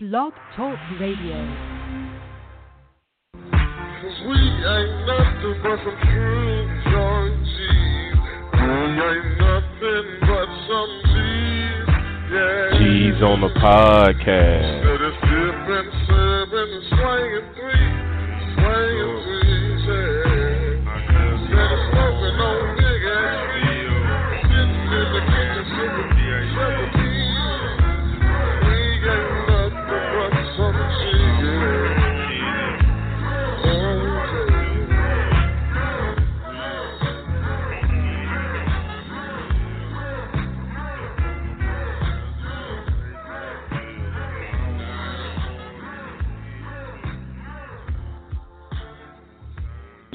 Blog Talk Radio. Cause we ain't nothing but some true joint We ain't nothing but some G's. Yeah. G's on the podcast.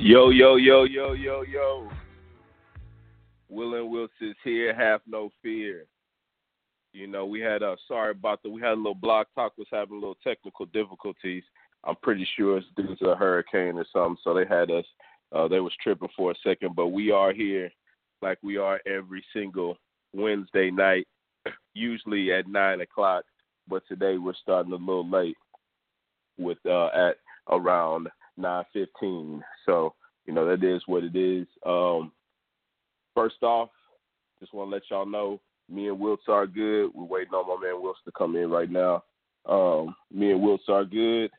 Yo, yo, yo, yo, yo, yo. Will and Wilson's here, have no fear. You know, we had uh sorry about the we had a little Blog Talk was having a little technical difficulties. I'm pretty sure it's due to a hurricane or something, so they had us uh they was tripping for a second, but we are here like we are every single Wednesday night, usually at nine o'clock. But today we're starting a little late with uh at around nine fifteen. So, you know, that is what it is. Um first off, just wanna let y'all know me and Wiltz are good. We're waiting on my man Wiltz to come in right now. Um, me and Wiltz are good.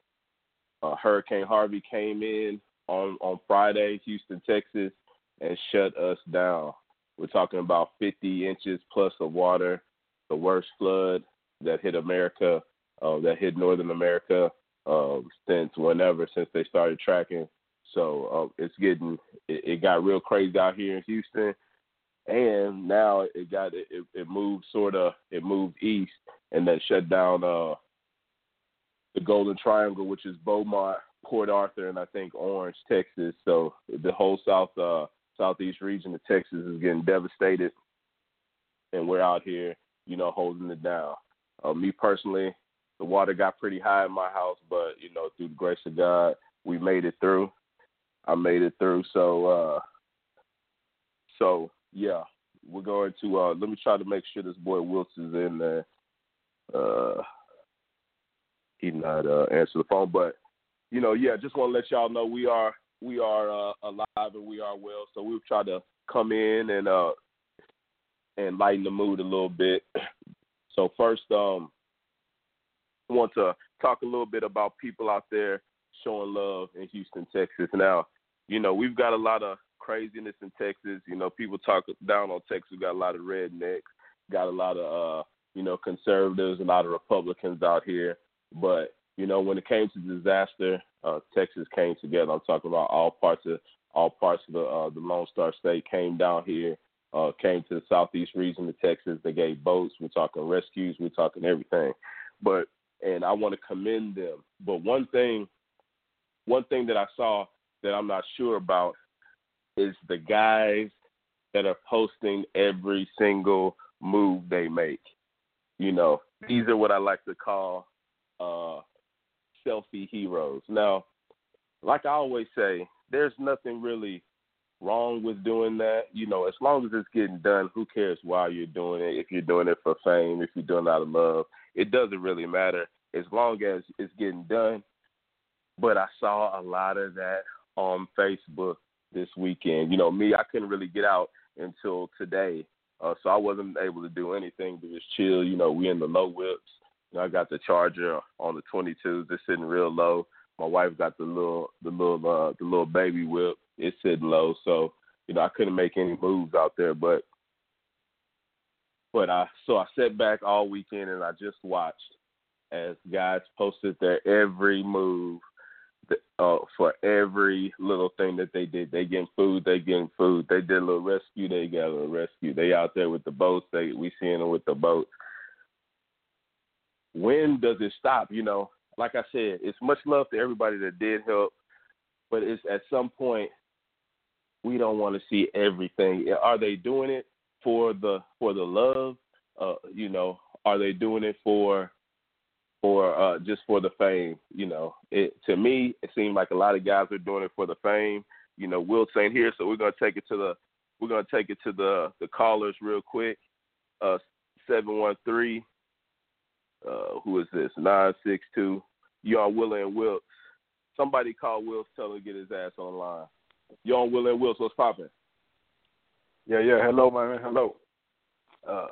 Uh, Hurricane Harvey came in on on Friday, Houston, Texas, and shut us down. We're talking about 50 inches plus of water, the worst flood that hit America, uh, that hit Northern America uh, since whenever, since they started tracking. So uh, it's getting, it, it got real crazy out here in Houston and now it got it, it moved sort of it moved east and then shut down uh the Golden Triangle, which is Beaumont, Port Arthur, and I think Orange, Texas. So the whole south uh southeast region of Texas is getting devastated, and we're out here, you know, holding it down. Uh, me personally, the water got pretty high in my house, but you know, through the grace of God, we made it through. I made it through. So uh so yeah, we're going to uh let me try to make sure this boy Wilson's in there. Uh he not uh answer the phone, but you know, yeah, just want to let y'all know we are we are uh, alive and we are well. So we'll try to come in and uh and lighten the mood a little bit. So first um want to talk a little bit about people out there showing love in Houston, Texas. Now, you know, we've got a lot of craziness in Texas. You know, people talk down on Texas. We got a lot of rednecks, got a lot of uh, you know, conservatives, a lot of Republicans out here. But you know, when it came to disaster, uh, Texas came together. I'm talking about all parts of all parts of the uh, the Lone Star State came down here, uh, came to the southeast region of Texas. They gave boats. We're talking rescues. We're talking everything. But and I want to commend them. But one thing, one thing that I saw that I'm not sure about is the guys that are posting every single move they make. You know, these are what I like to call uh, selfie heroes. Now, like I always say, there's nothing really wrong with doing that. You know, as long as it's getting done, who cares why you're doing it? If you're doing it for fame, if you're doing it out of love, it doesn't really matter as long as it's getting done. But I saw a lot of that on Facebook this weekend. You know, me, I couldn't really get out until today, uh, so I wasn't able to do anything but just chill. You know, we in the low whips. You know, I got the Charger on the 22s. It's sitting real low. My wife got the little, the little, uh, the little baby whip. It's sitting low, so you know I couldn't make any moves out there. But, but I so I sat back all weekend and I just watched as guys posted their every move uh, for every little thing that they did. They getting food, they getting food. They did a little rescue, they got a little rescue. They out there with the boats, they we seeing them with the boats. When does it stop? You know, like I said, it's much love to everybody that did help, but it's at some point we don't want to see everything. Are they doing it for the for the love? Uh, you know, are they doing it for for uh, just for the fame. You know, it to me it seemed like a lot of guys are doing it for the fame. You know, Wilt ain't here, so we're gonna take it to the we're gonna take it to the the callers real quick. Uh, seven one three Uh, who is this? Nine six two. You on Willa and Wiltz? Somebody call Wiltz, tell him to get his ass online. You on Willa and Wiltz? What's popping? Yeah, yeah. Hello, my man. Hello. Uh,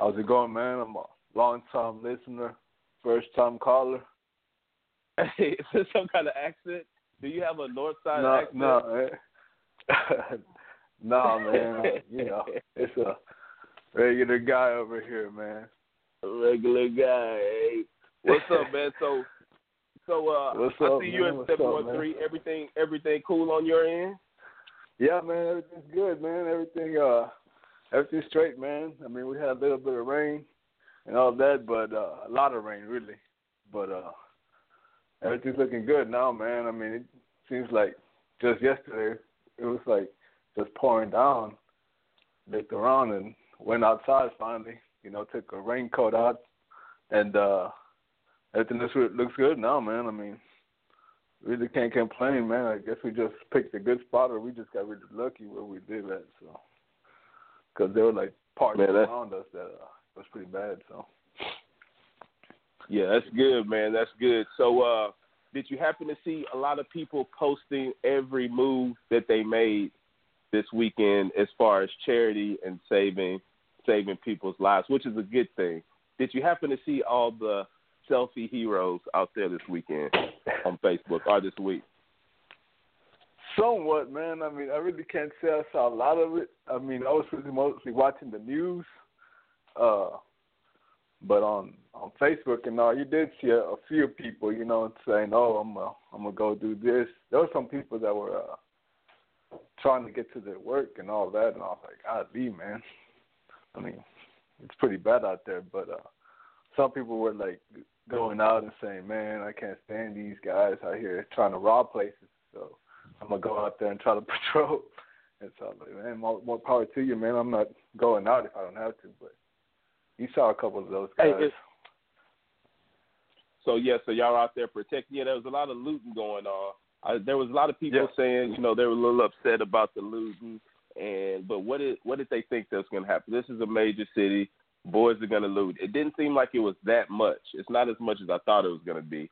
how's it going, man? I'm a long time listener, first time caller. Hey, is this some kind of accent? Do you have a north side no, accent? no, no, man. you know, it's a regular guy over here, man. A regular guy. Hey. What's up, man? So, so uh, What's I up, see man? you up, seven one three. Everything, everything cool on your end? Yeah, man, everything's good, man. Everything uh everything's straight, man. I mean we had a little bit of rain and all that, but uh a lot of rain really. But uh everything's looking good now, man. I mean it seems like just yesterday it was like just pouring down. Looked around and went outside finally, you know, took a raincoat out and uh everything looks looks good now, man. I mean really can't complain, man. I guess we just picked a good spot, or we just got really lucky where we live at. So, because there were like parts Man, around us that uh, was pretty bad. So, Yeah, that's good, man. That's good. So, uh, did you happen to see a lot of people posting every move that they made this weekend as far as charity and saving saving people's lives, which is a good thing. Did you happen to see all the selfie heroes out there this weekend on Facebook or this week? somewhat, man. I mean, I really can't say I saw a lot of it. I mean, I was really mostly watching the news. Uh, but on on Facebook and all, you did see a, a few people, you know, saying, "Oh, I'm uh, I'm gonna go do this." There were some people that were uh, trying to get to their work and all that, and I was like, "God, be man." I mean, it's pretty bad out there, but uh, some people were like going out and saying, "Man, I can't stand these guys out here trying to rob places." So I'm gonna go out there and try to patrol. And so I'm like, man, more, more power to you, man. I'm not going out if I don't have to, but you saw a couple of those guys. Hey, So yeah, so y'all out there protecting. Yeah, there was a lot of looting going on. I, there was a lot of people Yeah. saying, you know, they were a little upset about the looting. And but what did what did they think that was going to happen? This is a major city. Boys are going to loot. It didn't seem like it was that much. It's not as much as I thought it was going to be.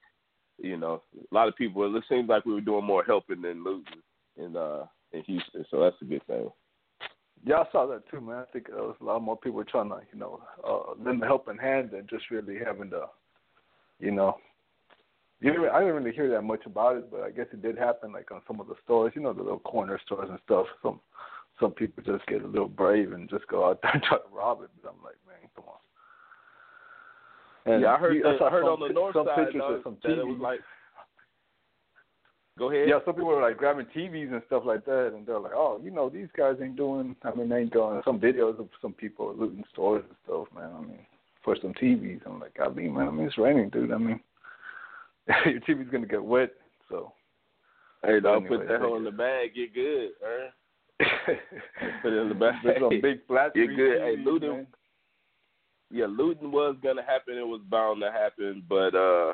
You know, a lot of people. It seemed like we were doing more helping than looting in uh in Houston. So that's a good thing. Yeah, I saw that too, man. I think there was a lot more people trying to, you know, uh, lend a helping hand than just really having to, you know. You didn't, I didn't really hear that much about it, but I guess it did happen, like on some of the stores, you know, the little corner stores and stuff. Some some people just get a little brave and just go out there and try to rob it. But I'm like, man, come on. And yeah, I heard. you- that, saw I heard some on the north some side pictures though, of some that it was like. Go ahead. Yeah, some people were like grabbing TVs and stuff like that, and they're like, "Oh, you know, these guys ain't doing. I mean, they ain't doing some videos of some people looting stores and stuff, man. I mean, for some TVs, I'm like, I God, man, I mean, it's raining, dude. I mean, your TV's gonna get wet, so Hey, dog, Anyway, put that hoe in the bag. Get good, man. Put it in the bag. There's some big flat screen good. Hey, looting- man. yeah, looting was gonna happen. It was bound to happen, but uh,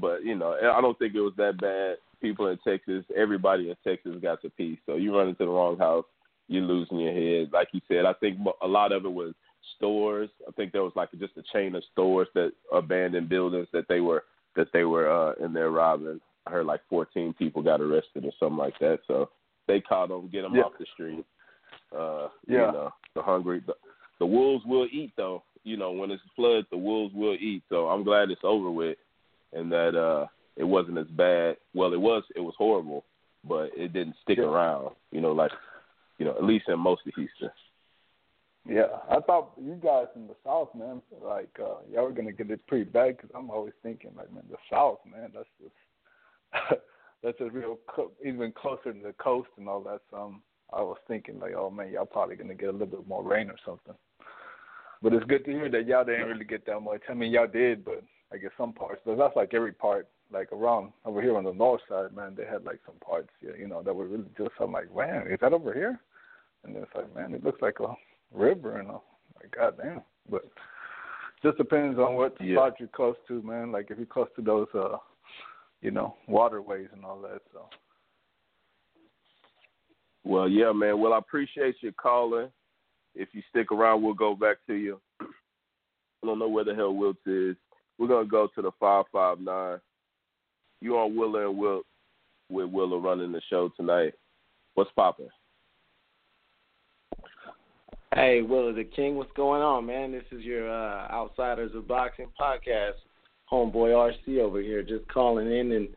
but you know, I don't think it was that bad. People in Texas, everybody in Texas got to peace. So you run into the wrong house, you're losing your head. Like you said, I think a lot of it was stores. I think there was like just a chain of stores that abandoned buildings that they were that they were uh in there robbing. I heard like 14 people got arrested or something like that. So they caught them, get them Yeah. off the street. Uh, Yeah. you know, the hungry, the, the wolves will eat though. You know, when it's flood, the wolves will eat. So I'm glad it's over with, and that uh, it wasn't as bad. Well, it was. It was horrible, but it didn't stick Yeah. around. You know, like you know, at least in most of Houston. Yeah, I thought you guys in the South, man, like uh, y'all were gonna get it pretty bad because I'm always thinking, like, man, the South, man, that's just that's a real co- even closer to the coast and all that. So um, I was thinking, like, oh man, y'all probably gonna get a little bit more rain or something. But it's good to hear that y'all didn't really get that much. I mean, y'all did, but I guess some parts. But that's like every part, like around over here on the north side, man, they had like some parts, you know, that were really just. I'm like, man, is that over here? And then it's like, man, it looks like a river and all. Like, goddamn. But just depends on what Yeah. spot you're close to, man. Like if you're close to those, uh, you know, waterways and all that. So Well, yeah, man. Well, I appreciate you calling. If you stick around, we'll go back to you. I don't know where the hell Wilt is. We're gonna go to the five five nine. You on Willa and Wilt with Willa running the show tonight. What's popping? Hey, Willa the King, what's going on, man? This is your uh, Outsiders of Boxing podcast. Homeboy RC over here, just calling in and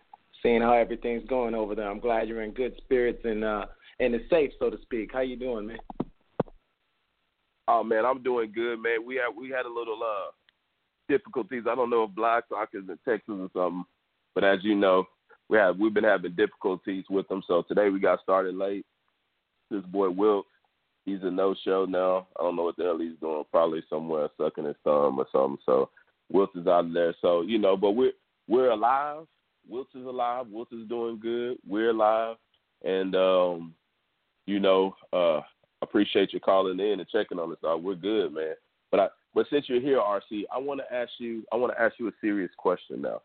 seeing how everything's going over there. I'm glad you're in good spirits and uh and it's safe, so to speak. How you doing, man? Oh man, I'm doing good, man. We had we had a little uh difficulties. I don't know if Black Sock is in Texas or something, but as you know, we have we've been having difficulties with them. So today we got started late. This boy Wilt, he's a no show now. I don't know what the hell he's doing. Probably somewhere sucking his thumb or something. So Wilt is out of there. So you know, but we're we're alive. Wilt is alive. Wilt is doing good. We're alive, and um, you know, uh, appreciate you calling in and checking on us. Uh, we're good, man. But I, but since you're here, RC, I want to ask you. I want to ask you a serious question now,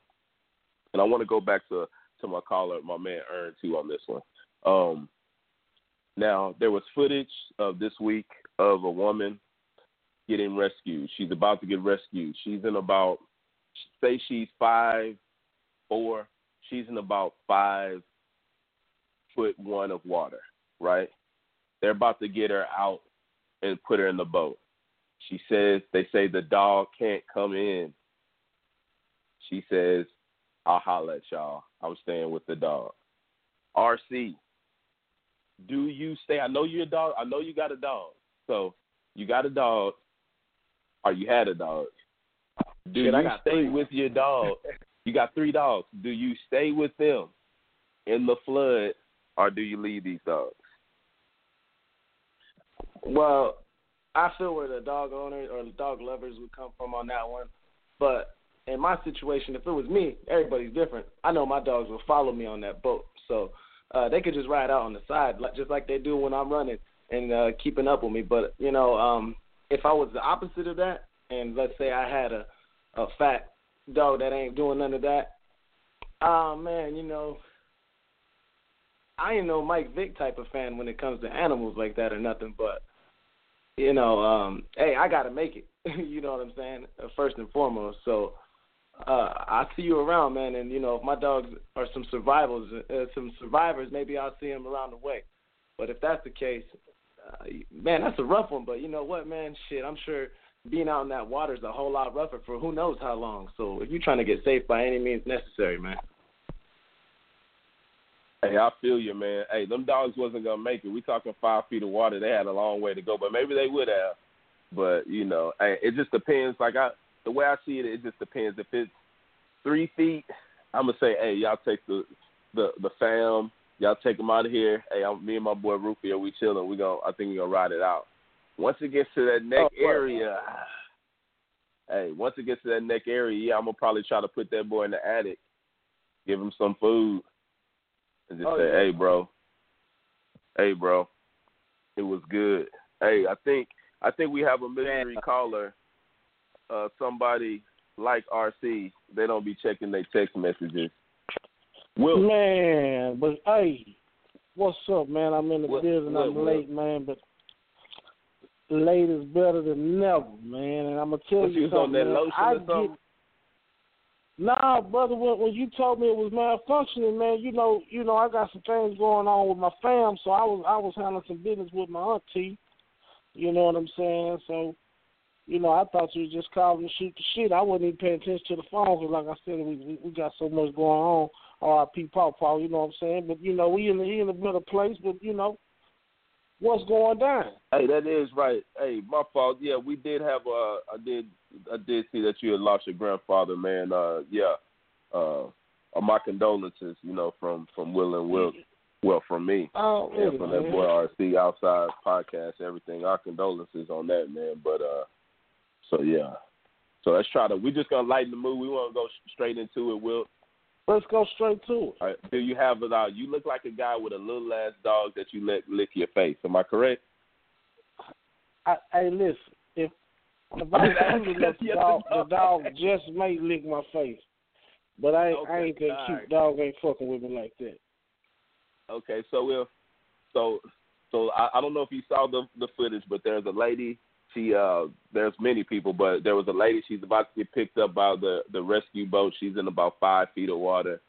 and I want to go back to to my caller, my man Ern, too, on this one. Um, now there was footage of this week of a woman getting rescued. She's about to get rescued. She's in about say she's five four. She's in about five foot one of water, right? They're about to get her out and put her in the boat. She says they say the dog can't come in. She says, I'll holler at y'all. I'm staying with the dog. RC, do you stay? I know you're a dog. I know you got a dog. So you got a dog, or you had a dog. Do Shit, I you stay three. with your dog? you got three dogs. Do you stay with them in the flood, or do you leave these dogs? Well, I feel where the dog owners or the dog lovers would come from on that one. But in my situation, if it was me, everybody's different. I know my dogs will follow me on that boat, so uh, they could just ride out on the side, like, just like they do when I'm running and uh, keeping up with me. But you know, um, if I was the opposite of that, and let's say I had a a fat dog that ain't doing none of that, oh man, you know, I ain't no Mike Vick type of fan when it comes to animals like that or nothing, but you know, um, hey, I gotta make it. you know what I'm saying? Uh, first and foremost. So uh, I see you around, man, and you know, if my dogs are some survivors, uh, some survivors, maybe I'll see them around the way. But if that's the case, uh, man, that's a rough one. But you know what, man? Shit, I'm sure being out in that water is a whole lot rougher for who knows how long. So if you're trying to get safe by any means necessary, man. Hey, I feel you, man. Hey, them dogs wasn't gonna make it. We talking five feet of water. They had a long way to go, but maybe they would have. But you know, hey, it just depends. Like I, the way I see it, it just depends. If it's three feet, I'm gonna say, hey, y'all take the the the fam. Y'all take them out of here. Hey, I'm, me and my boy Rufio, we chilling. We gonna, I think we gonna ride it out. Once it gets to that neck Oh, area, hey, once it gets to that neck area, yeah, I'm gonna probably try to put that boy in the attic, give him some food, and just Oh, say, yeah. hey, bro, hey, bro, it was good. Hey, I think I think we have a mystery caller. Uh, somebody like RC, they don't be checking their text messages. Will, Man, but hey, what's up, man? I'm in the What- what- I'm what? late, man, but late is better than never, man. And I'm gonna tell you you was on something. that man. lotion I? Get, nah, brother, when, when you told me it was malfunctioning, man, you know, you know, I got some things going on with my fam, so I was I was handling some business with my auntie. You know what I'm saying? So, you know, I thought you was just calling to shoot the shit. I wasn't even paying attention to the phone because, like I said, we, we we got so much going on. R.I.P. Paw Paw, you know what I'm saying? But you know, we in the he in a better place. But you know, what's going down? Hey, that is right. Hey, my fault. Yeah, we did have. Uh, I did. I did see that you had lost your grandfather, man. Uh, yeah. Uh, uh, my condolences. You know, from from Will and Will. Well, from me. Oh, Yeah, really, from that boy RC outside podcast, everything. Our condolences on that, man. But uh, so yeah. So let's try to. We're just gonna lighten the mood. We want to go straight into it. Will, Let's go straight to it. right, do you have it out? Uh, you look like a guy with a little ass dog that you let lick your face. Am I correct? I, hey, listen, if if I was let the dog, the dog. dog just may lick my face. But I, ain't I Okay, ain't that all cute. right. Dog ain't fucking with me like that. Okay, so if so, so I, I don't know if you saw the the footage, but there's a lady she uh there's many people, but there was a lady. She's about to get picked up by the the rescue boat. She's in about five feet of water.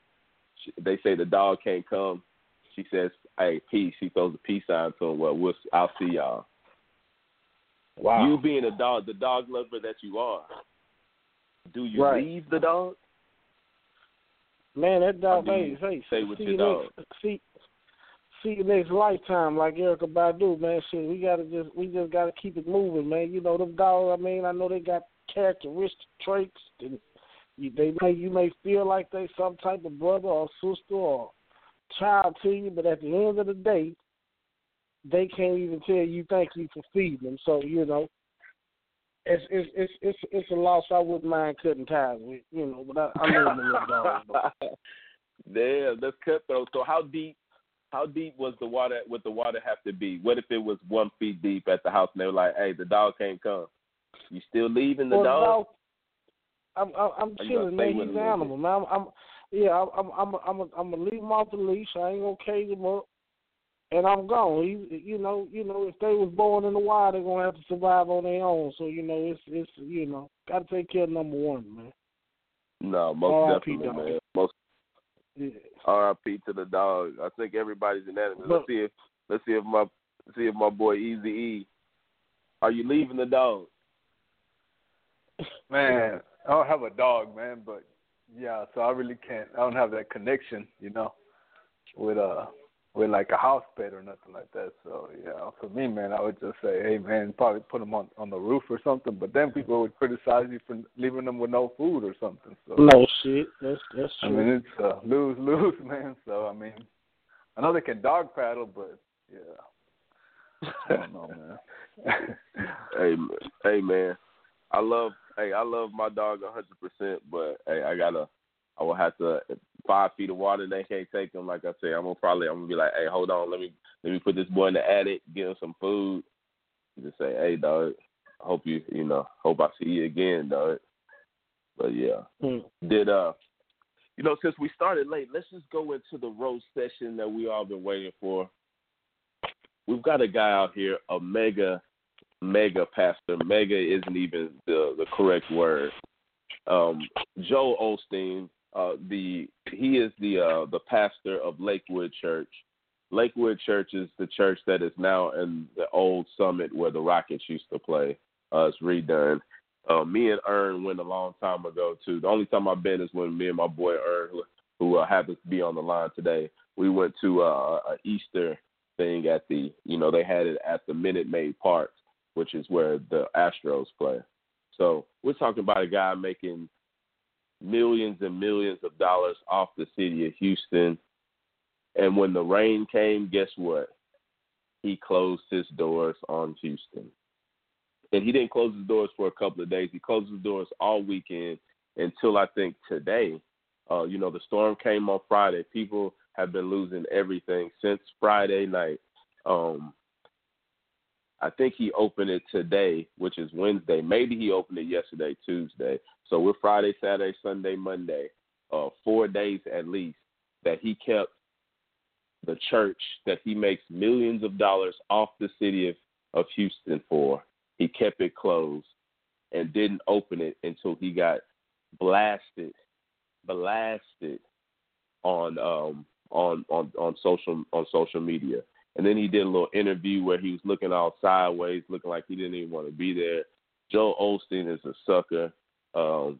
She, they say the dog can't come. She says, "Hey, peace." She throws a peace sign to him. Well, we'll I'll see y'all. Wow. You being a dog, the dog lover that you are, do you Right. leave the dog? Man, that dog, hey, hey, stay with see your you dog? next, see, see you next lifetime, like Erykah Badu, man. Shit, we gotta just, we just gotta keep it moving, man. You know, them dogs. I mean, I know they got characteristic traits, and you, they may, you may feel like they some type of brother or sister or child to you, but at the end of the day, they can't even tell you thank you for feeding them. So you know, it's it's it's it's, it's a loss I wouldn't mind cutting ties with, you know. But I, I love the little though. Damn, that's cutthroat. So how deep? How deep was the water? Would the water have to be? What if it was one feet deep at the house and they were like, "Hey, the dog can't come." You still leaving the Well, dog? I'm I'm, I'm Or you gonna chilling, man. He's an animal, man. I'm, I'm yeah, I'm I'm I'm I'm gonna leave him off the leash. I ain't gonna cage him up, and I'm gone. He, you know, you know, if they was born in the wild, they're gonna have to survive on their own. So you know, it's it's you know, gotta take care of number one, man. No, most R.I.P. definitely, man. Most Yeah. R.I.P. to the dog. I think everybody's unanimous. Let's see if let's see if my see if my boy Easy E. Are you leaving the dog? Man, I don't have a dog, man, but yeah, so I really can't. I don't have that connection, you know, with uh with like a house pet or nothing like that. So yeah, for me, man, I would just say, hey, man, probably put them on on the roof or something. But then people would criticize you for leaving them with no food or something. So No shit. That's that's true. I mean, it's uh, lose lose, man. So I mean, I know they can dog paddle, but yeah, I don't know, man. Hey, man. hey man, I love hey I love my dog a hundred percent, but hey I gotta I will have to five feet of water they can't take them. Like I said, I'm gonna probably I'm gonna be like, hey, hold on, let me let me put this boy in the attic, give him some food, just say, hey dog, I hope you you know hope I see you again, dog. But yeah, Hmm. did uh you know since we started late, let's just go into the roast session that we all been waiting for. We've got a guy out here, a mega mega pastor. Mega isn't even the the correct word. Um, Joe Osteen, uh, the he is the uh, the pastor of Lakewood Church. Lakewood Church is the church that is now in the old summit where the Rockets used to play. Uh, it's redone. Uh, me and Ern went a long time ago too. The only time I've been is when me and my boy Ern, who, who uh, happens to be on the line today, we went to uh, a Easter thing at the you know they had it at the Minute Maid Park which is where the Astros play. So we're talking about a guy making millions and millions of dollars off the city of Houston. And when the rain came, guess what? He closed his doors on Houston. And he didn't close his doors for a couple of days. He closed his doors all weekend until I think today. Uh, you know, the storm came on Friday. People have been losing everything since Friday night. Um, I think he opened it today, which is Wednesday. Maybe he opened it yesterday, Tuesday. So we're Friday, Saturday, Sunday, Monday, uh, four days at least that he kept the church that he makes millions of dollars off the city of, of Houston for. He kept it closed and didn't open it until he got blasted, blasted on um on on on social on social media. And then he did a little interview where he was looking all sideways, looking like he didn't even want to be there. Joe Osteen is a sucker. Um,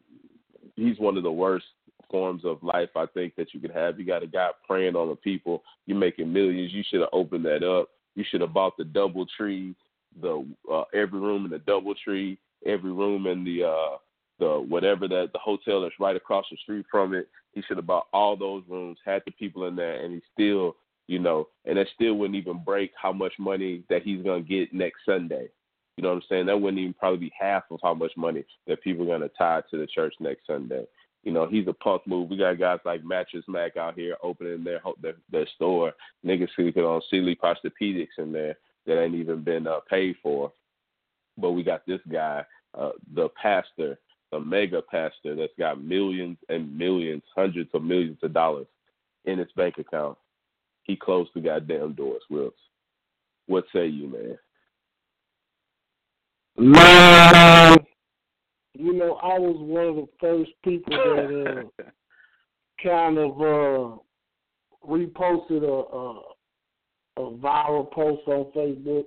he's one of the worst forms of life I think that you could have. You got a guy preying on the people. You're making millions. You should have opened that up. You should have bought the double tree, the uh, every room in the double tree, every room in the uh, the whatever that the hotel that's right across the street from it. He should have bought all those rooms, had the people in there, and he still you know, and that still wouldn't even break how much money that he's gonna get next Sunday. You know what I'm saying? That wouldn't even probably be half of how much money that people are gonna tie to the church next Sunday. You know, he's a punk move. We got guys like Mattress Mac out here opening their their, their store. Niggas sleeping on Sealy Posturepedics in there that ain't even been uh, paid for. But we got this guy, uh, the pastor, the mega pastor that's got millions and millions, hundreds of millions of dollars in his bank account he closed the goddamn doors, Wills. What say you, man? Man, you know, I was one of the first people that uh, kind of uh, reposted a, a a viral post on Facebook.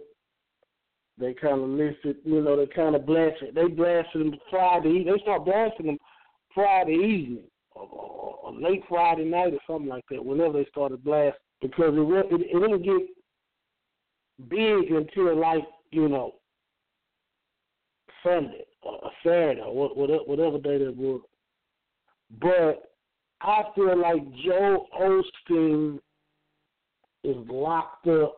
They kind of listed, you know, they kind of blasted. They blasted them Friday. They start blasting them Friday evening, or, or, or late Friday night, or something like that. Whenever they started blasting, because it it, it didn't get big until like you know Sunday or a Saturday or whatever day that was. But I feel like Joe Osteen is locked up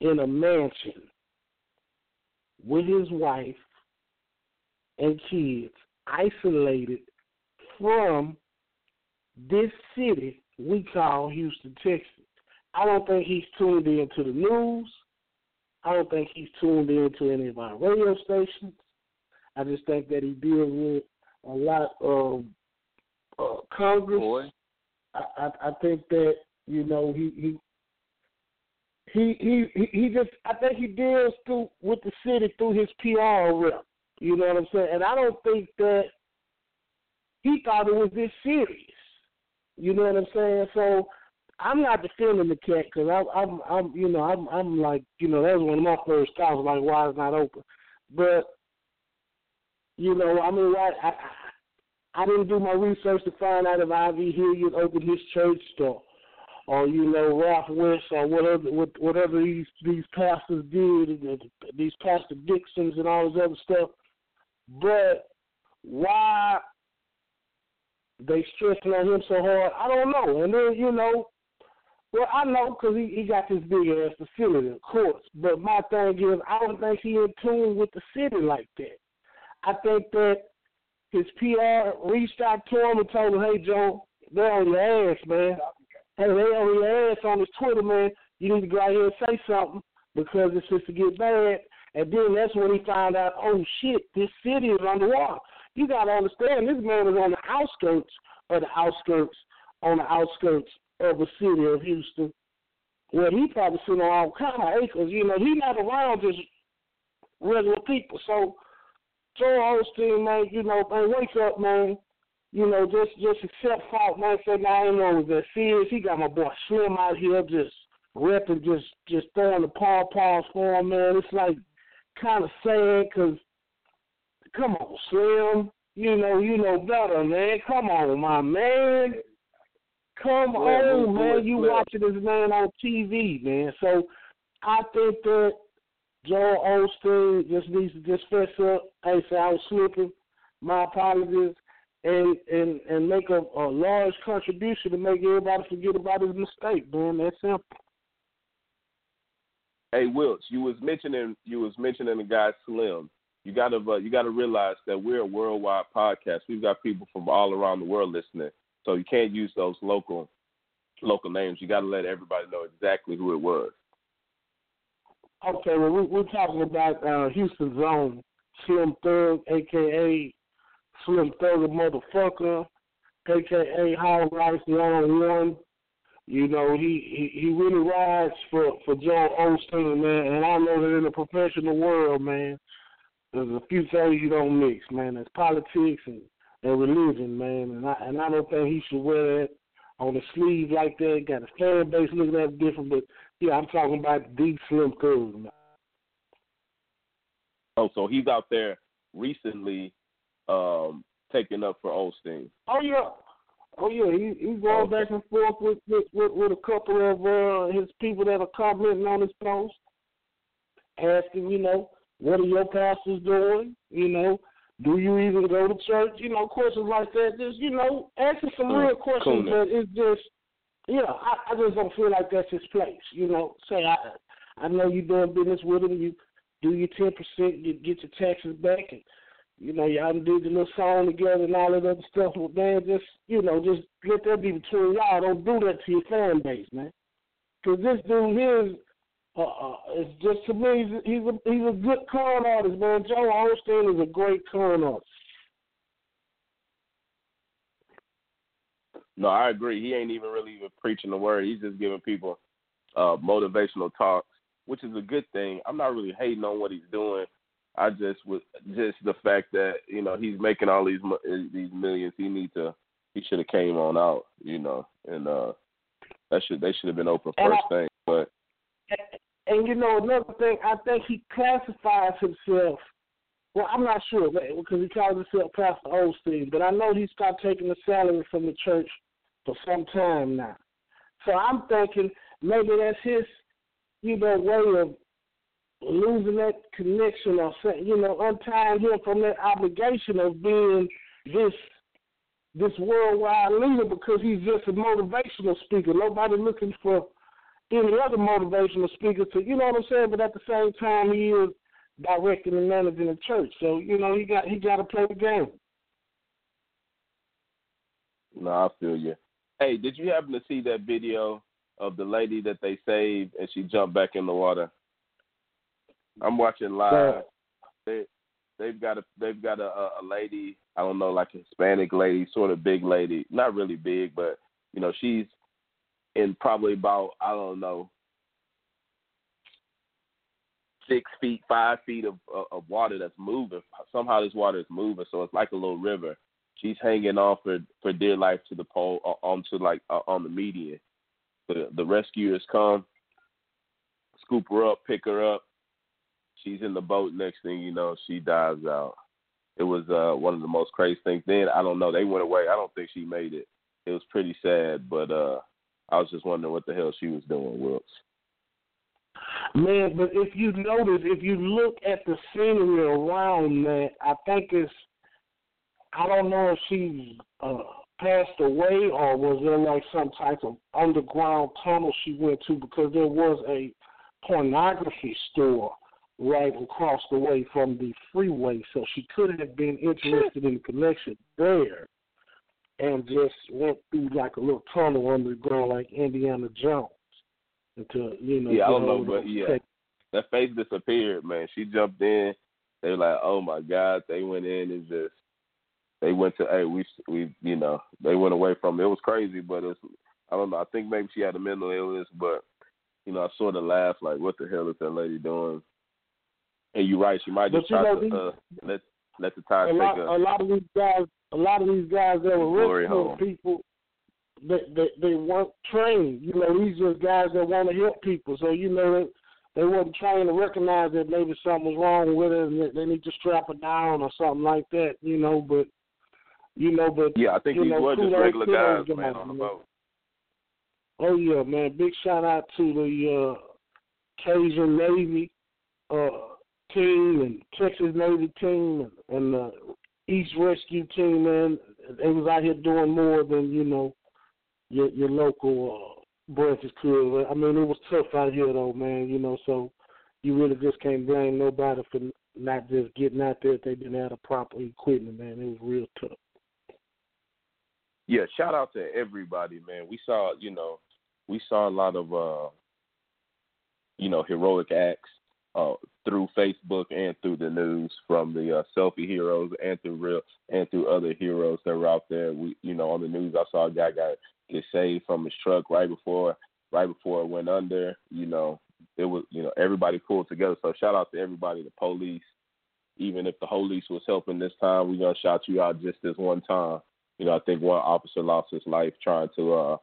in a mansion with his wife and kids, isolated from this city we call Houston, Texas. I don't think he's tuned into the news. I don't think he's tuned into any of our radio stations. I just think that he deals with a lot of uh, Congress. Boy. I, I I think that you know he he he he he just I think he deals through with the city through his PR rep. You know what I'm saying? And I don't think that he thought it was this serious. You know what I'm saying? So I'm not defending the cat because I'm, I'm, I'm, you know, I'm, I'm like, you know, that was one of my first thoughts, like, why it's not open. But, you know, I mean, I, I, I didn't do my research to find out if I.V. Hilliard opened his church store, or you know, Ralph West, or whatever, whatever these these pastors did, these Pastor Dixons and all this other stuff. But why they stressing on him so hard, I don't know. And then you know, well, I know because he, he got this big ass facility, of course. But my thing is, I don't think he in tune with the city like that. I think that his PR reached out to him and told him, "Hey, Joe, they're on your ass, man. Hey, they on your ass on his Twitter, man. You need to go out here and say something because it's just to get bad." And then that's when he found out, "Oh shit, this city is underwater." You got to understand, this man was on the outskirts of the outskirts, on the outskirts of the city of Houston, where he probably sitting on all kind of acres. You know, he's not around just regular people. So, Joe Osteen, man, you know, man, wake up, man. You know, just just accept fault, man. Say, nah, I ain't know was that serious. He got my boy Slim out here just repping, just just throwing the paw paws for him, man. It's like kind of sad because, come on, Slim. You know, you know better, man. Come on, my man. Come on, man. You watching this man on TV, man. So I think that Joel Osteen just needs to just fess up. Hey, say I was slipping. My apologies. And and and make a, a large contribution to make everybody forget about his mistake, man. That's simple. Hey, Wiltz, you was mentioning you was mentioning the guy Slim. You gotta uh, you gotta realize that we're a worldwide podcast. We've got people from all around the world listening. So you can't use those local local names. You got to let everybody know exactly who it was. Okay, well, we, we're talking about uh, Houston's own Slim Thug, aka Slim Thug the motherfucker, aka Howard Rice, the only one. You know, he, he he really rides for for Joe Osteen, man. And I know that in the professional world, man, there's a few things you don't mix, man. There's politics and and religion, man. And I and I don't think he should wear that on the sleeve like that. Got a fan base looking at it different, but yeah, I'm talking about deep slim man. Oh, so he's out there recently um taking up for Osteen. Oh yeah. Oh yeah, he he's going back and forth with with, with, with a couple of uh, his people that are commenting on his post, asking, you know, what are your pastors doing? You know, do you even go to church? You know, questions like that. Just you know, asking some mm, real questions, cool. but it's just, you know, I, I just don't feel like that's his place. You know, say I, I know you're doing business with him. You do your ten percent, you get your taxes back, and you know, y'all did the little song together and all that other stuff. But man, just you know, just let that be between y'all. Don't do that to your fan base, man. Because this dude here is uh, it's just to me, he's, he's a he's a good con artist, man. Joe Osteen is a great con artist. No, I agree. He ain't even really even preaching the word. He's just giving people uh motivational talks, which is a good thing. I'm not really hating on what he's doing. I just was just the fact that you know he's making all these uh, these millions. He need to he should have came on out, you know, and uh that should they should have been open first I- thing. But And you know another thing, I think he classifies himself. Well, I'm not sure because he calls himself Pastor Osteen, but I know he stopped taking the salary from the church for some time now. So I'm thinking maybe that's his, you know, way of losing that connection or you know, untying him from that obligation of being this this worldwide leader because he's just a motivational speaker. Nobody looking for any other motivational speaker to, you know what I'm saying? But at the same time, he is directing and managing the church. So you know, he got he got to play the game. no, I feel you. Hey, did you happen to see that video of the lady that they saved and she jumped back in the water? I'm watching live. They they've got a they've got a a lady I don't know like a Hispanic lady, sort of big lady, not really big, but you know she's in probably about I don't know six feet, five feet of of, of water that's moving. Somehow this water is moving, so it's like a little river. She's hanging on for for dear life to the pole uh, onto like uh, on the median. The the rescuers come, scoop her up, pick her up. She's in the boat. Next thing you know, she dives out. It was uh one of the most crazy things. Then I don't know. They went away. I don't think she made it. It was pretty sad, but uh I was just wondering what the hell she was doing, Wiltz. Man, but if you notice, if you look at the scenery around that, I think it's I don't know if she uh passed away or was there like some type of underground tunnel she went to because there was a pornography store right across the way from the freeway. So she could have been interested in connection there and just went through like a little tunnel underground like Indiana Jones. Until you know, Yeah, I don't know, but yeah. tech- That face disappeared, man. She jumped in. They were like, "Oh my God!" They went in and just they went to hey we we you know they went away from it. It was crazy, but it's I don't know. I think maybe she had a mental illness, but you know I sort of laughed like, "What the hell is that lady doing?" And you're right. She might just try know, to these- uh, let let the tide a take her. a lot of these guys, a lot of these guys that were rescuing hole. people, they, they they weren't trained. You know, these just guys that want to help people. So you know, they they wasn't trained to recognize that maybe something was wrong with it, and that they need to strap it down or something like that. You know, but you know, but Yeah, I think these know, were just regular guys, man, on the boat. Oh yeah, man! Big shout out to the uh, Cajun Navy uh, team and Texas Navy team and, and the East Rescue team. Man, they was out here doing more than you know your your local uh, branches could. I mean, it was tough out here though, man. You know, so you really just can't blame nobody for not just getting out there if they didn't have the proper equipment, man. It was real tough. yeah, shout out to everybody, man. We saw, you know, we saw a lot of, uh, you know, heroic acts uh, through Facebook and through the news from the uh, selfie heroes and through real and through other heroes that were out there. We, you know, on the news, I saw a guy got get saved from his truck right before right before it went under. You know, it was, you know, everybody pulled together. So shout out to everybody, the police. Even if the police was helping this time, we're gonna shout you out just this one time. You know, I think one officer lost his life trying to uh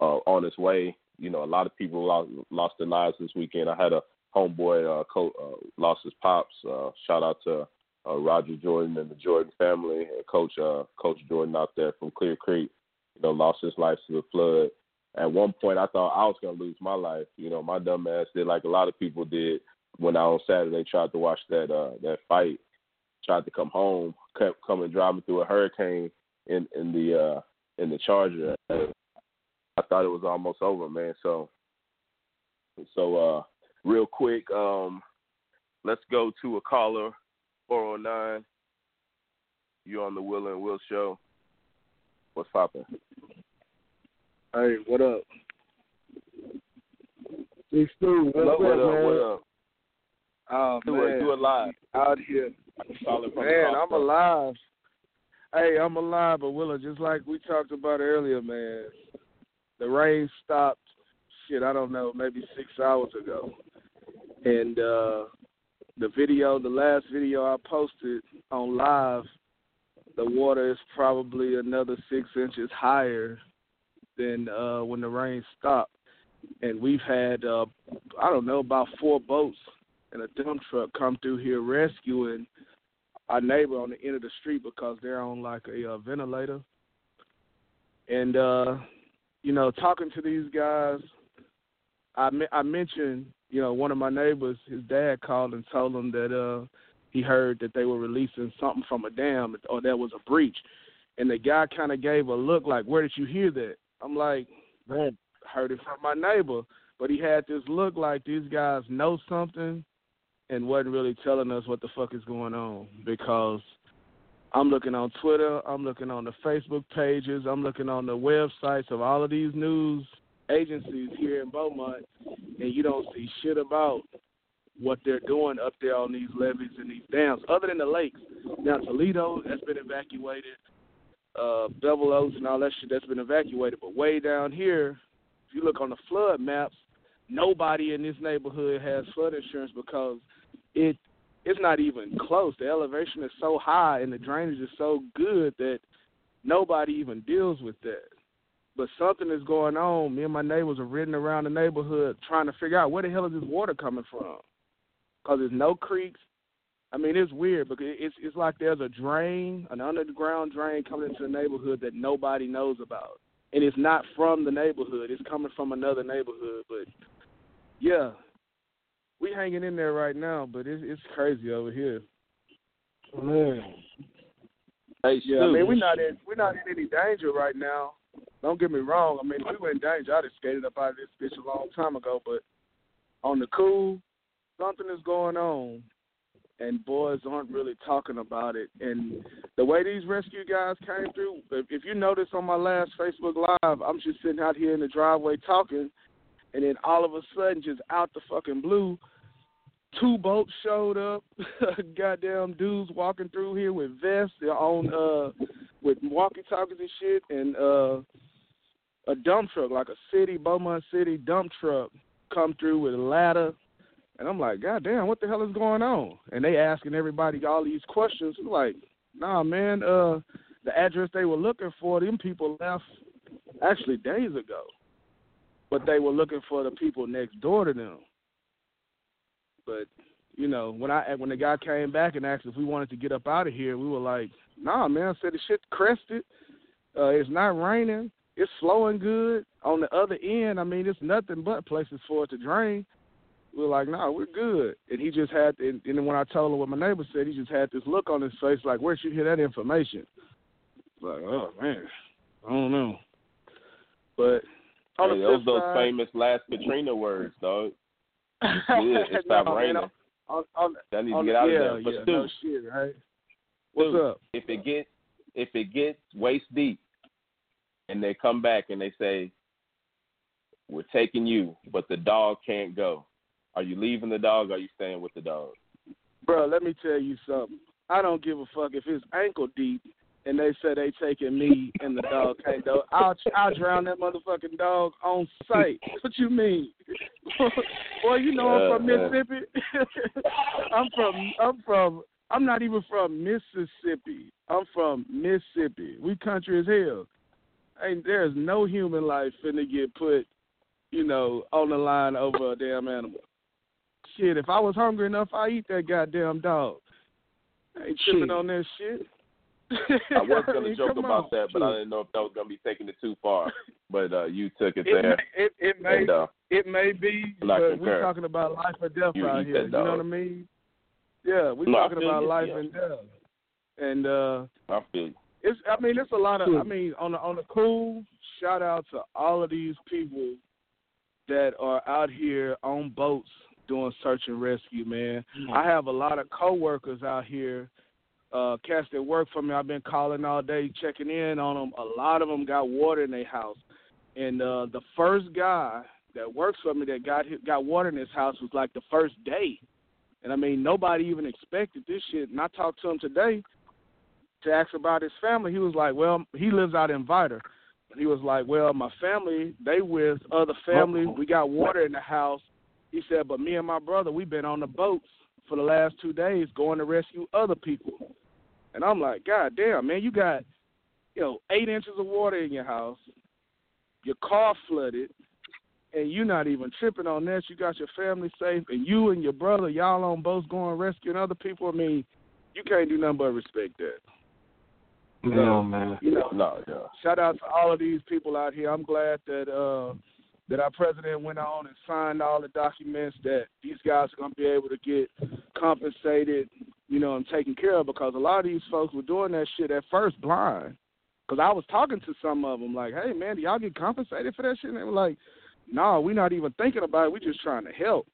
uh on his way. You know, a lot of people lost lost their lives this weekend. I had a homeboy uh, co- uh lost his pops. Uh shout out to uh Roger Jordan and the Jordan family and coach uh coach Jordan out there from Clear Creek, you know, lost his life to the flood. At one point I thought I was gonna lose my life. You know, my dumb ass did like a lot of people did when I on Saturday tried to watch that uh that fight, tried to come home, kept coming driving through a hurricane in in the uh in the Charger. I thought it was almost over, man. So so uh real quick, um let's go to a caller, four oh nine. You're on the Will and Will show. What's poppin'? Hey, what up? Big Stu, Hello, up, what up, man? what up? Oh Do man, it, do it live. out here, Calling from the man. I'm alive. Hey, I'm alive, but Willa, just like we talked about earlier, man. The rain stopped. Shit, I don't know, maybe six hours ago, and uh the video, the last video I posted on live, the water is probably another six inches higher than uh, when the rain stopped. And we've had, uh, I don't know, about four boats and a dump truck come through here rescuing our neighbor on the end of the street because they're on like a uh, ventilator. And uh, you know, talking to these guys, I I mentioned, you know, one of my neighbors, his dad called and told him that uh he heard that they were releasing something from a dam or there was a breach. And the guy kind of gave a look like, "Where did you hear that?" I'm like, "Man, heard it from my neighbor." But he had this look like these guys know something and wasn't really telling us what the fuck is going on because I'm looking on Twitter, I'm looking on the Facebook pages, I'm looking on the websites of all of these news agencies here in Beaumont, and you don't see shit about what they're doing up there on these levees and these dams, other than the lakes. Now Toledo has been evacuated, uh, Bevil Oaks and all that shit that's been evacuated, but way down here, if you look on the flood maps, nobody in this neighborhood has flood insurance because it it's not even close. The elevation is so high and the drainage is so good that nobody even deals with that. But something is going on. Me and my neighbors are riding around the neighborhood trying to figure out where the hell is this water coming from? Because there's no creeks. I mean, it's weird because it's it's like there's a drain, an underground drain coming into the neighborhood that nobody knows about, and it's not from the neighborhood. It's coming from another neighborhood. But yeah, we hanging in there right now, but it's it's crazy over here. Man. Hey, Yeah, I mean we're not in we're not in any danger right now. Don't get me wrong. I mean we were in danger, I'd have skated up out of this bitch a long time ago. But on the cool, something is going on, and boys aren't really talking about it. And the way these rescue guys came through, if, if you notice on my last Facebook Live, I'm just sitting out here in the driveway talking, and then all of a sudden, just out the fucking blue, two boats showed up. Goddamn dudes walking through here with vests on uh with walkie talkies and shit and uh a dump truck, like a city, Beaumont City dump truck, come through with a ladder. And I'm like, God damn, what the hell is going on? And they asking everybody all these questions. I'm like, nah man, uh the address they were looking for, them people left actually days ago. But they were looking for the people next door to them. But you know, when I when the guy came back and asked if we wanted to get up out of here, we were like, "Nah, man." I said the shit crested. Uh, it's not raining. It's flowing good. On the other end, I mean, it's nothing but places for it to drain. We're like, "Nah, we're good." And he just had, and, and then when I told him what my neighbor said, he just had this look on his face, like, "Where'd you hear that information?" Like, oh man, I don't know. But on Hey, the those those side- famous last Katrina words, dog. Yeah, it No, stopped man, raining. on- on, on, That needs to get out of there. But yeah, Stu, no shit, right? What's Stu, up? if it gets if it gets waist deep, and they come back and they say, "We're taking you, but the dog can't go," are you leaving the dog? Or are you staying with the dog? Bro, let me tell you something. I don't give a fuck if it's ankle deep and they say they taking me and the dog can't go. I'll I'll drown that motherfucking dog on sight. What you mean? Boy, you know I'm from. Mississippi. I'm from I'm from I'm not even from Mississippi. I'm from Mississippi. We country as hell. Ain't there's no human life finna get put, you know, on the line over a damn animal. Shit, if I was hungry enough, I eat that goddamn dog. I ain't tripping on that shit. I was gonna mean, joke about on. that, but I didn't know if that was gonna be taking it too far. But uh, you took it It there. may, it, it may And, uh, it may be, I but concur. we're talking about life or death You out here. You know what I mean? Yeah, we're No, talking about you, life yeah. and death. And uh I feel you. It's I mean it's a lot of I mean on the on the cool shout out to all of these people that are out here on boats doing search and rescue, man. I have a lot of coworkers out here, uh, cats that work for me. I've been calling all day, checking in on them. A lot of them got water in their house, and uh, the first guy that works for me that got got water in his house was like the first day, and I mean nobody even expected this shit. And I talked to him today to ask about his family. He was like, "Well, he lives out in Vidor." And he was like, "Well, my family, they with other family. Oh. We got water in the house." He said, "But me and my brother, we've been on the boats for the last two days going to rescue other people. And I'm like, God damn, man, you got, you know, eight inches of water in your house, your car flooded, and you're not even tripping on this. You got your family safe, and you and your brother, y'all on boats going rescuing other people. I mean, you can't do nothing but respect that. No, man. You know, No, yeah. shout out to all of these people out here. I'm glad that uh that our president went on and signed all the documents that these guys are going to be able to get compensated, you know, and taken care of because a lot of these folks were doing that shit at first blind. Because I was talking to some of them like, hey, man, do y'all get compensated for that shit? And they were like, no, we're not even thinking about it. We're just trying to help.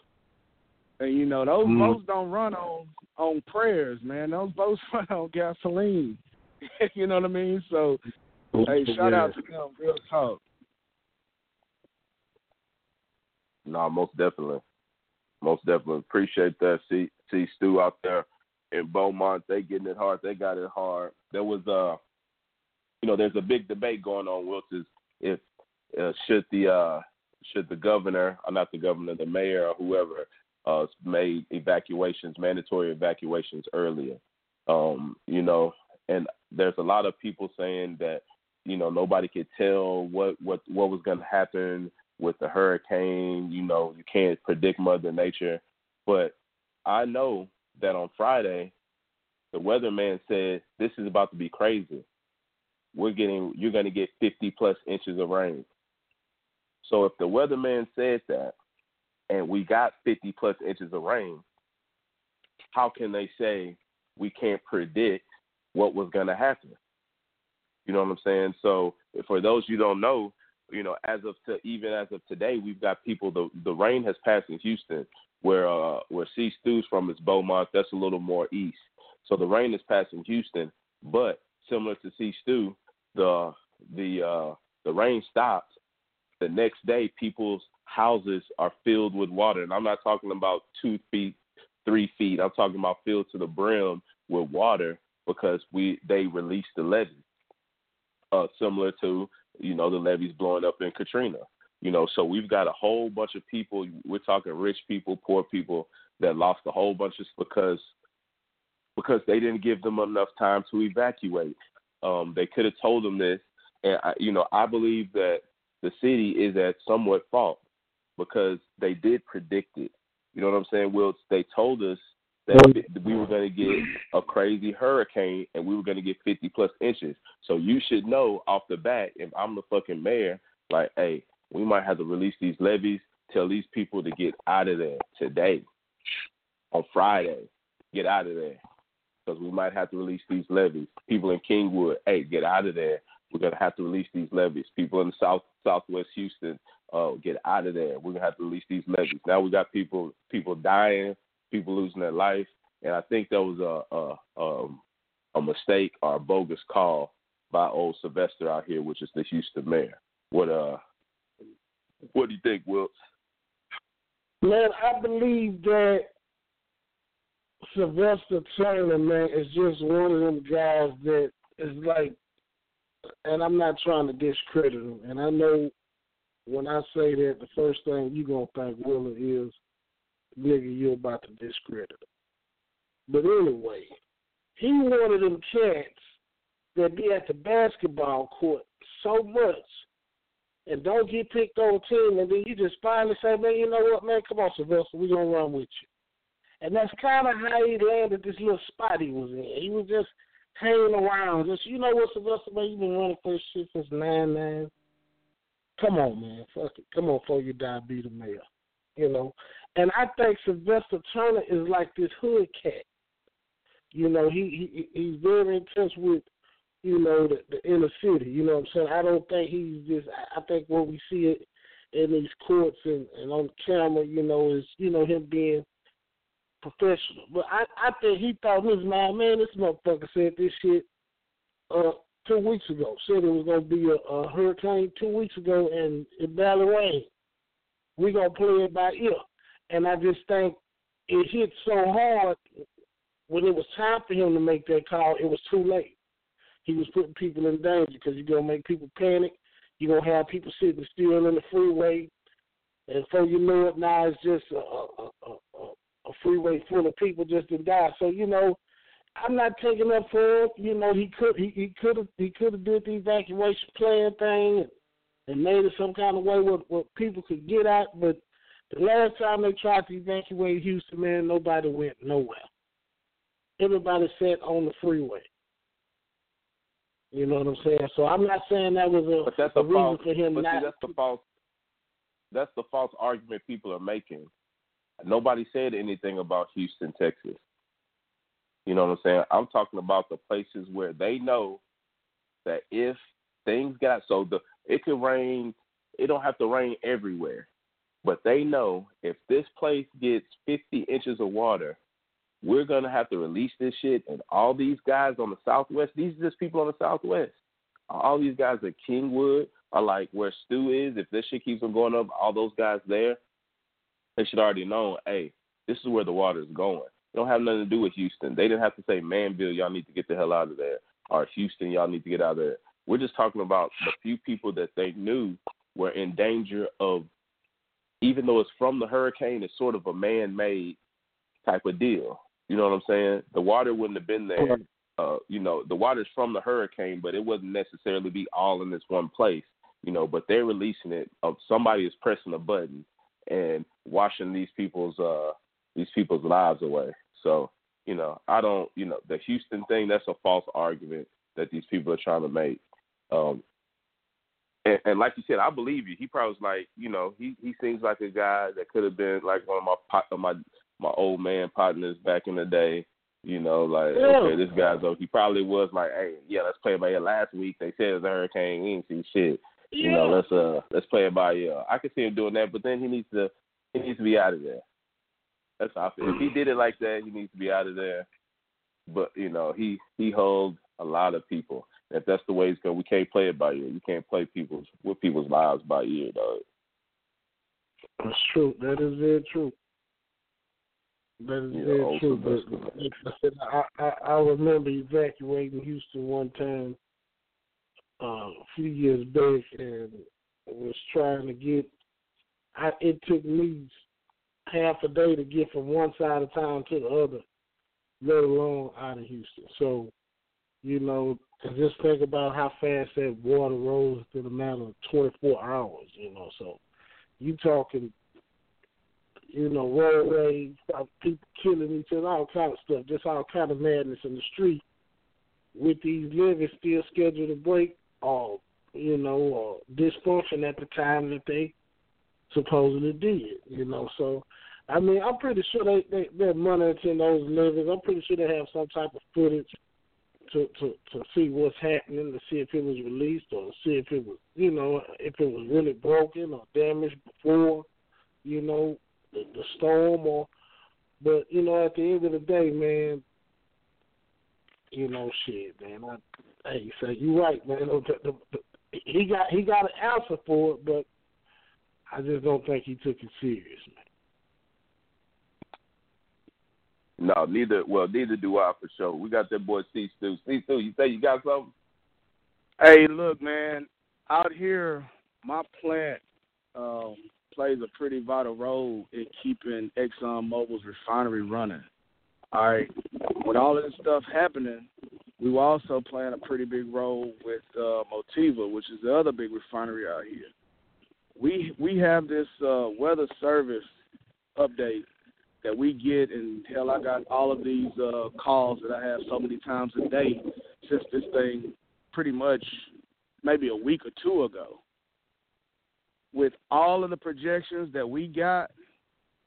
And, you know, those Mm. boats don't run on, on prayers, man. Those boats run on gasoline. you know what I mean? So, hey, shout out to them. Real talk. No, most definitely. Most definitely. Appreciate that. See see Stu out there in Beaumont, they getting it hard. They got it hard. There was uh you know, there's a big debate going on, Wiltz, is if uh, should the uh should the governor or not the governor, the mayor or whoever uh made evacuations, mandatory evacuations earlier. Um, you know, and there's a lot of people saying that, you know, nobody could tell what what what was gonna happen with the hurricane. You know, you can't predict Mother Nature. But I know that on Friday, the weatherman said this is about to be crazy. We're getting, you're going to get 50 plus inches of rain. So if the weatherman said that, and we got 50 plus inches of rain, how can they say we can't predict what was going to happen? You know what I'm saying? So for those you don't know, you know, as of to even as of today, we've got people. The the rain has passed in Houston, where uh where C Stu's from is Beaumont. That's a little more east. So the rain is passing Houston, but similar to C Stu, the the uh the rain stops. The next day, people's houses are filled with water, and I'm not talking about two feet, three feet. I'm talking about filled to the brim with water because we they released the levee. Uh, similar to you know the levees blowing up in Katrina. You know, so we've got a whole bunch of people. We're talking rich people, poor people that lost a whole bunch of because because they didn't give them enough time to evacuate. Um, they could have told them this, and I, you know, I believe that the city is at somewhat fault because they did predict it. You know what I'm saying? Will they told us that we were going to get a crazy hurricane and we were going to get 50 plus inches. So you should know off the bat, if I'm the fucking mayor, like, hey, we might have to release these levees, tell these people to get out of there today, on Friday, get out of there, because we might have to release these levees. People in Kingwood, hey, get out of there. We're gonna have to release these levees. People in South Southwest Houston, uh, get out of there. We're gonna have to release these levees. Now we got people people dying, people losing their life, and I think that was a a, um, a mistake or a bogus call by old Sylvester out here, which is the Houston mayor. What uh, what do you think, Wilt? Man, I believe that Sylvester Turner, man, is just one of them guys that is like, and I'm not trying to discredit him. And I know when I say that, the first thing you're gonna think, Willa, is, nigga, you about to discredit him. But anyway, he wanted them cats that be at the basketball court so much and don't get picked on team, and then you just finally say, man, you know what, man, come on, Sylvester, we're going to run with you. And that's kind of how he landed this little spot he was in. He was just hanging around. Just, you know what, Sylvester, man, you've been running for this shit since 9 9. Come on, man. Fuck it. Come on, before you die, be the mayor. You know? And I think Sylvester Turner is like this hood cat. You know, he, he he's very intense with you know, the, the inner city. You know what I'm saying? I don't think he's just. I think what we see it in these courts and, and on camera, you know, is you know him being professional. But I I think he thought his mind, man, this motherfucker said this shit uh two weeks ago. Said it was gonna be a, a hurricane two weeks ago, and it barely rained. We gonna play it by ear, and I just think it hit so hard when it was time for him to make that call. It was too late he was putting people in danger because you're gonna make people panic. You're gonna have people sitting still in the freeway, and so you know it, now it's just a, a, a, a, a freeway full of people just to die. So you know, I'm not taking up for it. You know, he could he he could have he could have did the evacuation plan thing and, and made it some kind of way where, where people could get out. But the last time they tried to evacuate Houston, man, nobody went nowhere. Everybody sat on the freeway. You know what I'm saying? So I'm not saying that was a, But that's a a reason false. for him But not. see, that's the false. That's the false argument people are making. Nobody said anything about Houston, Texas. You know what I'm saying? I'm talking about the places where they know that if things got so the it could rain, it don't have to rain everywhere. But they know if this place gets 50 inches of water, we're gonna have to release this shit. And all these guys on the Southwest, these are just people on the Southwest. All these guys at Kingwood are like where Stu is. If this shit keeps on going up, all those guys there, they should already know. Hey, this is where the water is going. It don't have nothing to do with Houston. They didn't have to say Manvel, y'all need to get the hell out of there, or Houston, y'all need to get out of there. We're just talking about the few people that they knew were in danger of, even though it's from the hurricane, it's sort of a man-made type of deal. You know what I'm saying? The water wouldn't have been there. Uh, you know, the water's from the hurricane, but it wouldn't necessarily be all in this one place. You know, but they're releasing it. Of somebody is pressing a button and washing these people's uh these people's lives away. So, you know, I don't, you know, the Houston thing, that's a false argument that these people are trying to make. Um, and, and like you said, I believe you. He probably was like, you know, he he seems like a guy that could have been like one of my pot, my my old man partners back in the day. You know, like Yeah. okay, this guy's oh, he probably was like, hey, yeah, let's play it by ear. Last week they said it was a hurricane, we didn't see shit. You know, let's uh let's play it by ear. I can see him doing that, but then he needs to he needs to be out of there. That's how I feel. If he did it like that, he needs to be out of there. But you know, he he holds a lot of people. If that's the way it's going, we can't play it by ear. You can't play people's with people's lives by ear, dog. That's true. That is very true. That is Yeah, very true. But I said, I, I I remember evacuating Houston one time uh, a few years back, and was trying to get. I it took me half a day to get from one side of town to the other, let alone out of Houston. So, you know, just think about how fast that water rose in a matter of 24 hours. You know, so you talking you know, roadways, uh, people killing each other, all kind of stuff, just all kind of madness in the street. With these living still scheduled to break, or you know, or dysfunction at the time that they supposedly did. You know, so I mean, I'm pretty sure they, they they're monitoring those livings. I'm pretty sure they have some type of footage to to to see what's happening, to see if it was released, or see if it was, you know, if it was really broken or damaged before, you know, the, the storm or but you know at the end of the day man you know shit man I, hey so you right man the, the, the, he got he got an answer for it but I just don't think he took it serious man No, neither. Well, neither do I for sure. We got that boy C Stu. C Stu, you say you got something? Hey, look, man. Out here, my plant um, plays a pretty vital role in keeping Exxon Mobil's refinery running. All right. With all of this stuff happening, we were also playing a pretty big role with uh, Motiva, which is the other big refinery out here. We we have this uh, weather service update that we get, and hell, I got all of these uh, calls that I have so many times a day since this thing pretty much maybe a week or two ago. With all of the projections that we got,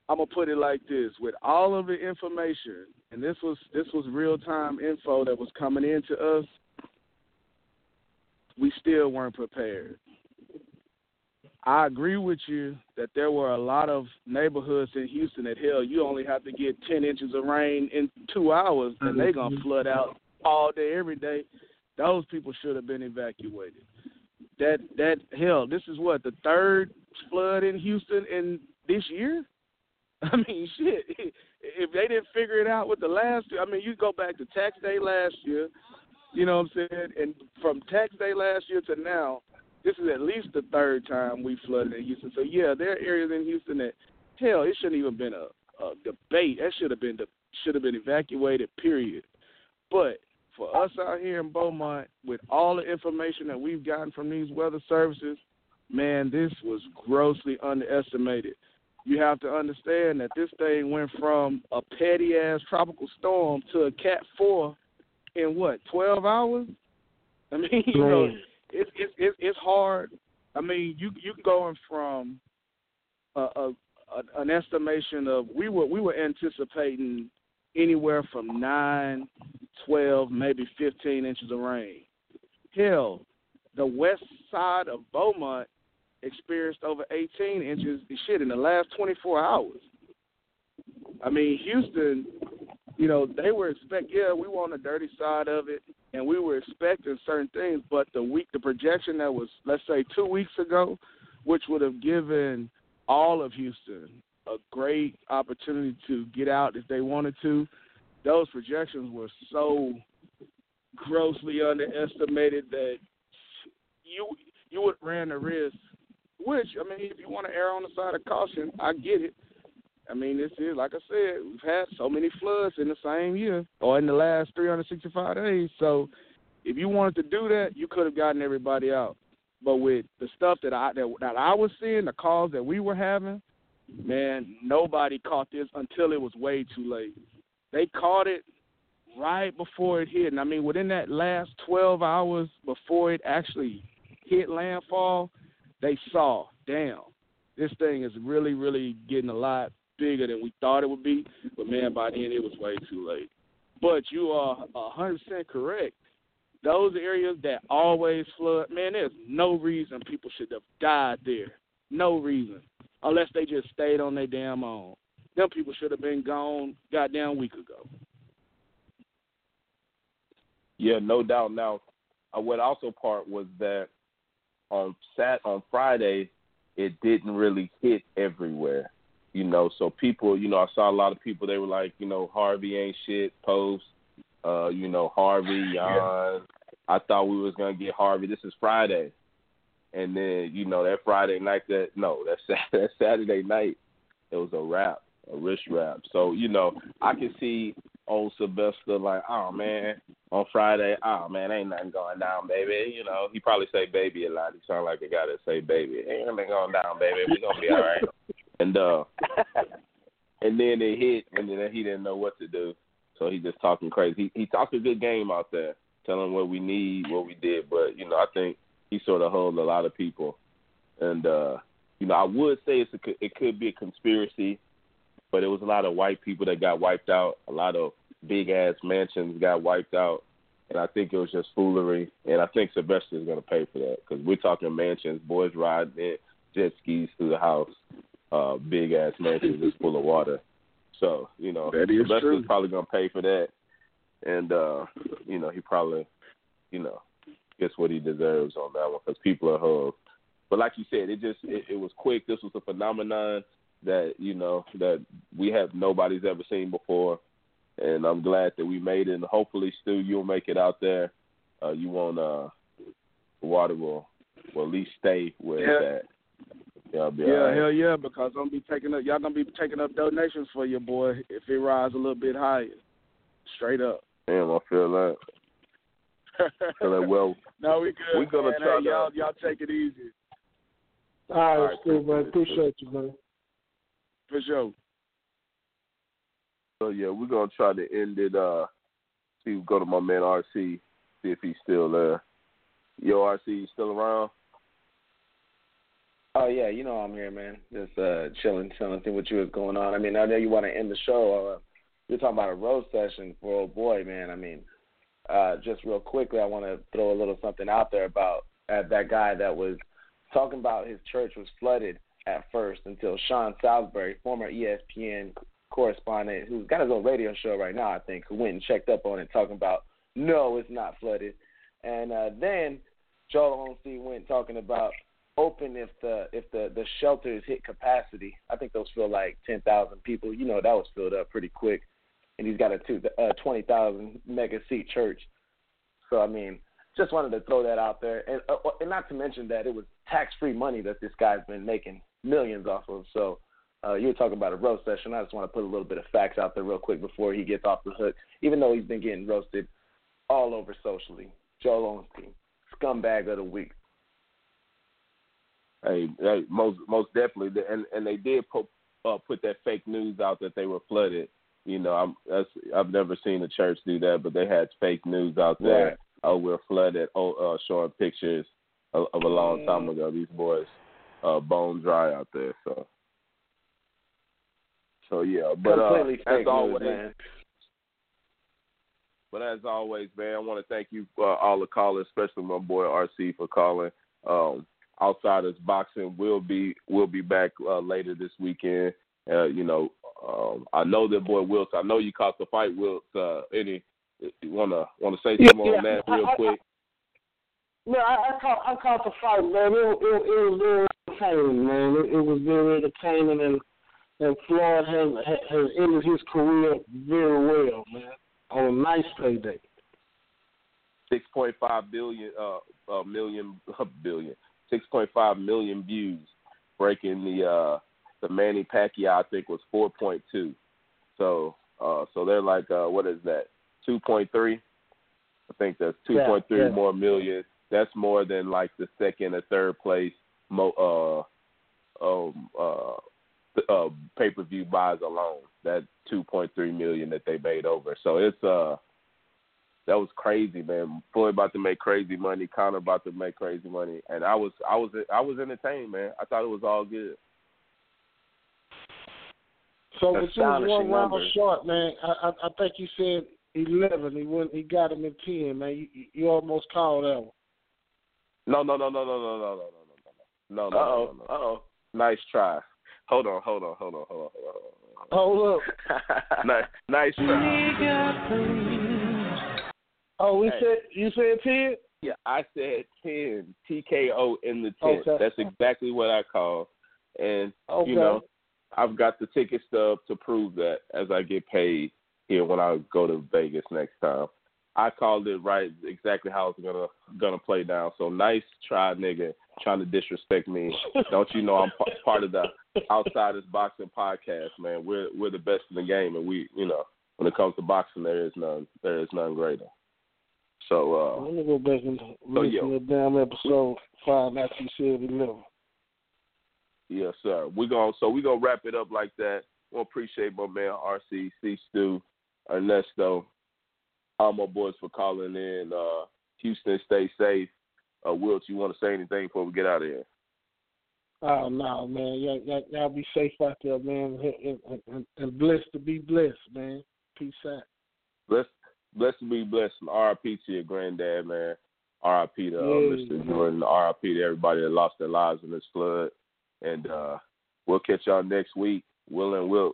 I'm gonna put it like this: with all of the information, and this was this was real time info that was coming into us, we still weren't prepared. I agree with you that there were a lot of neighborhoods in Houston that hell you only have to get ten inches of rain in two hours and they're gonna mm-hmm. flood out all day every day. Those people should have been evacuated. That that hell, this is what the third flood in Houston in this year. I mean, shit. If they didn't figure it out with the last, I mean, you go back to tax day last year. You know what I'm saying? And from tax day last year to now, this is at least the third time we flooded in Houston. So yeah, there are areas in Houston that hell, it shouldn't even been a a debate. That should have been should have been evacuated. Period. But for us out here in Beaumont, with all the information that we've gotten from these weather services, man, this was grossly underestimated. You have to understand that this thing went from a petty ass tropical storm to a Cat Four in what twelve hours. I mean, you know, it's it's it's hard. I mean, you you going from a, a, a an estimation of we were we were anticipating anywhere from nine, twelve, maybe fifteen inches of rain. Hell, the west side of Beaumont experienced over 18 inches of shit in the last 24 hours. I mean, Houston, you know, they were expect yeah, we were on the dirty side of it and we were expecting certain things, but the week the projection that was let's say 2 weeks ago, which would have given all of Houston a great opportunity to get out if they wanted to. Those projections were so grossly underestimated that you you would ran the risk. Which I mean, if you want to err on the side of caution, I get it. I mean, this is like I said, we've had so many floods in the same year or in the last 365 days. So, if you wanted to do that, you could have gotten everybody out. But with the stuff that I that, that I was seeing, the calls that we were having, man, nobody caught this until it was way too late. They caught it right before it hit. And I mean, within that last 12 hours before it actually hit landfall, they saw, damn, this thing is really, really getting a lot bigger than we thought it would be. But man, by then it was way too late. But you are 100% correct. Those areas that always flood, man, there's no reason people should have died there. No reason unless they just stayed on their damn own. Them people should have been gone goddamn week ago. Yeah, no doubt. Now, uh, what also part was that on Sat on Friday, it didn't really hit everywhere. You know, so people, you know, I saw a lot of people. They were like, you know, Harvey ain't shit. Post, uh, you know, Harvey, Jan. I thought we was gonna get Harvey. This is Friday and then you know that Friday night that no that that Saturday night it was a wrap a wrist wrap so you know I can see old Sylvester like oh man on Friday oh man ain't nothing going down baby you know he probably say baby a lot he sound like a guy that say baby ain't nothing going down baby we gonna be all right and uh and then it hit and then he didn't know what to do so he just talking crazy he he talked a good game out there telling what we need what we did but you know I think he sort of held a lot of people. And uh, you know, I would say it's a, it could be a conspiracy, but it was a lot of white people that got wiped out. A lot of big ass mansions got wiped out, and I think it was just foolery. And I think Sylvester is going to pay for that because we're talking mansions, boys riding in jet skis through the house, uh, big ass mansions just full of water. So you know, Sylvester's probably going to pay for that, and uh, you know, he probably, you know, gets what he deserves on that one because people are hugged. But like you said, it just it, it was quick. This was a phenomenon that you know that we have nobody's ever seen before, and I'm glad that we made it. And hopefully, Stu, you'll make it out there. Uh, you won't. Uh, water will will at least stay where yeah. it's at. Yeah, yeah, right. hell yeah, because I'm be taking up y'all gonna be taking up donations for your boy if it rises a little bit higher. Straight up. Damn, I feel that. Feeling well. no, we good. We're gonna man. try hey, to. y'all y'all take it easy. All right, All right, cool, man. Appreciate you, man. For sure. So yeah, we're gonna try to end it. Uh, see, go to my man RC, see if he's still there. Yo, RC, you still around? Oh yeah, you know I'm here, man. Just uh chilling, chilling, seeing what you was going on. I mean, I know you want to end the show. Uh, you're talking about a road session for old boy, man. I mean, uh, just real quickly, I want to throw a little something out there about uh, that guy that was talking about his church was flooded at first until Sean Salisbury, former ESPN correspondent, who's got his own radio show right now, I think, who went and checked up on it, talking about no, it's not flooded, and uh, then Joel Osteen went talking about open if the if the the shelters hit capacity. I think those feel like ten thousand people. You know that was filled up pretty quick and he's got a two, uh, 20,000 mega seat church. So I mean, just wanted to throw that out there, and uh, and not to mention that it was tax free money that this guy's been making millions off of. So uh, you were talking about a roast session. I just want to put a little bit of facts out there real quick before he gets off the hook. Even though he's been getting roasted all over socially, Joel Osteen, scumbag of the week. Hey, hey most most definitely, and and they did put uh, put that fake news out that they were flooded. You know, I'm that's I've never seen a church do that, but they had fake news out there. Right. Oh, we're flooded. Oh, uh, showing pictures of, of a long time Mm. ago. These boys, uh, bone dry out there. So, so yeah. But uh, as always, news, man. But as always, man, I want to thank you uh, all the callers, especially my boy RC for calling. Um, Outsiders Boxing will be will be back uh, later this weekend. Uh, you know, um, I know that boy Wiltz. I know you caught the fight, Wiltz. Uh, any you wanna wanna say Yeah, something on that real I- I- quick? Man, I, I caught I caught the fight, man. It, it, it was very entertaining, man. It, it was very entertaining, and and Floyd has has ended his career very well, man. On a nice payday. Six point five billion uh, uh million uh, billion six point five million views, breaking the uh the Manny Pacquiao I think was four point two. So uh so they're like uh what is that? Two point three? I think that's two point three yeah. more million. That's more than like the second or third place mo uh um uh uh pay per view buys alone. That two point three million that they made over. So it's uh that was crazy, man. Floyd about to make crazy money, Conor about to make crazy money, and I was I was I was entertained, man. I thought it was all good. So, but you was Astonishing one round numbers. short, man. I, I I think you said eleven. He went. He got him in ten, man. You, you- you almost called that one. No, no, no, no, no, no, no, no, no, no, no, no, Uh no, oh. no, no. Uh oh. Nice try. Hold on, hold on, hold on, hold on, hold on. Hold up. nice, nice try. Oh, we Hey. said you said ten. Yeah, I said ten TKO in the tent. Okay. That's exactly what I call. And Okay. you know, I've got the ticket stub to prove that as I get paid here when I go to Vegas next time. I called it right exactly how it's gonna gonna play down. So nice try, nigga, trying to disrespect me. Don't you know I'm p- part of the Outsiders Boxing podcast, man. We're we're the best in the game, and we, you know, when it comes to boxing, there is none there is none greater. So uh, Let me go back and So, listen yo. to the damn episode five after you said eleven. Yes, sir. We're going so we're gonna wrap it up like that. we'll appreciate my man RC, C Stu, Ernesto, all my boys for calling in. Uh Houston, stay safe. Uh Wilt, you wanna say anything before we get out of here? Oh no, man. Y'all, y'all, y'all be safe out there, man, and, and, and, and blessed to be blessed, man. Peace out. Blessed blessed to be blessed RIP to your granddad, man. RIP to uh. Mr. Jordan, RIP to everybody that lost their lives in this flood. And uh we'll catch y'all next week. Will and Wilt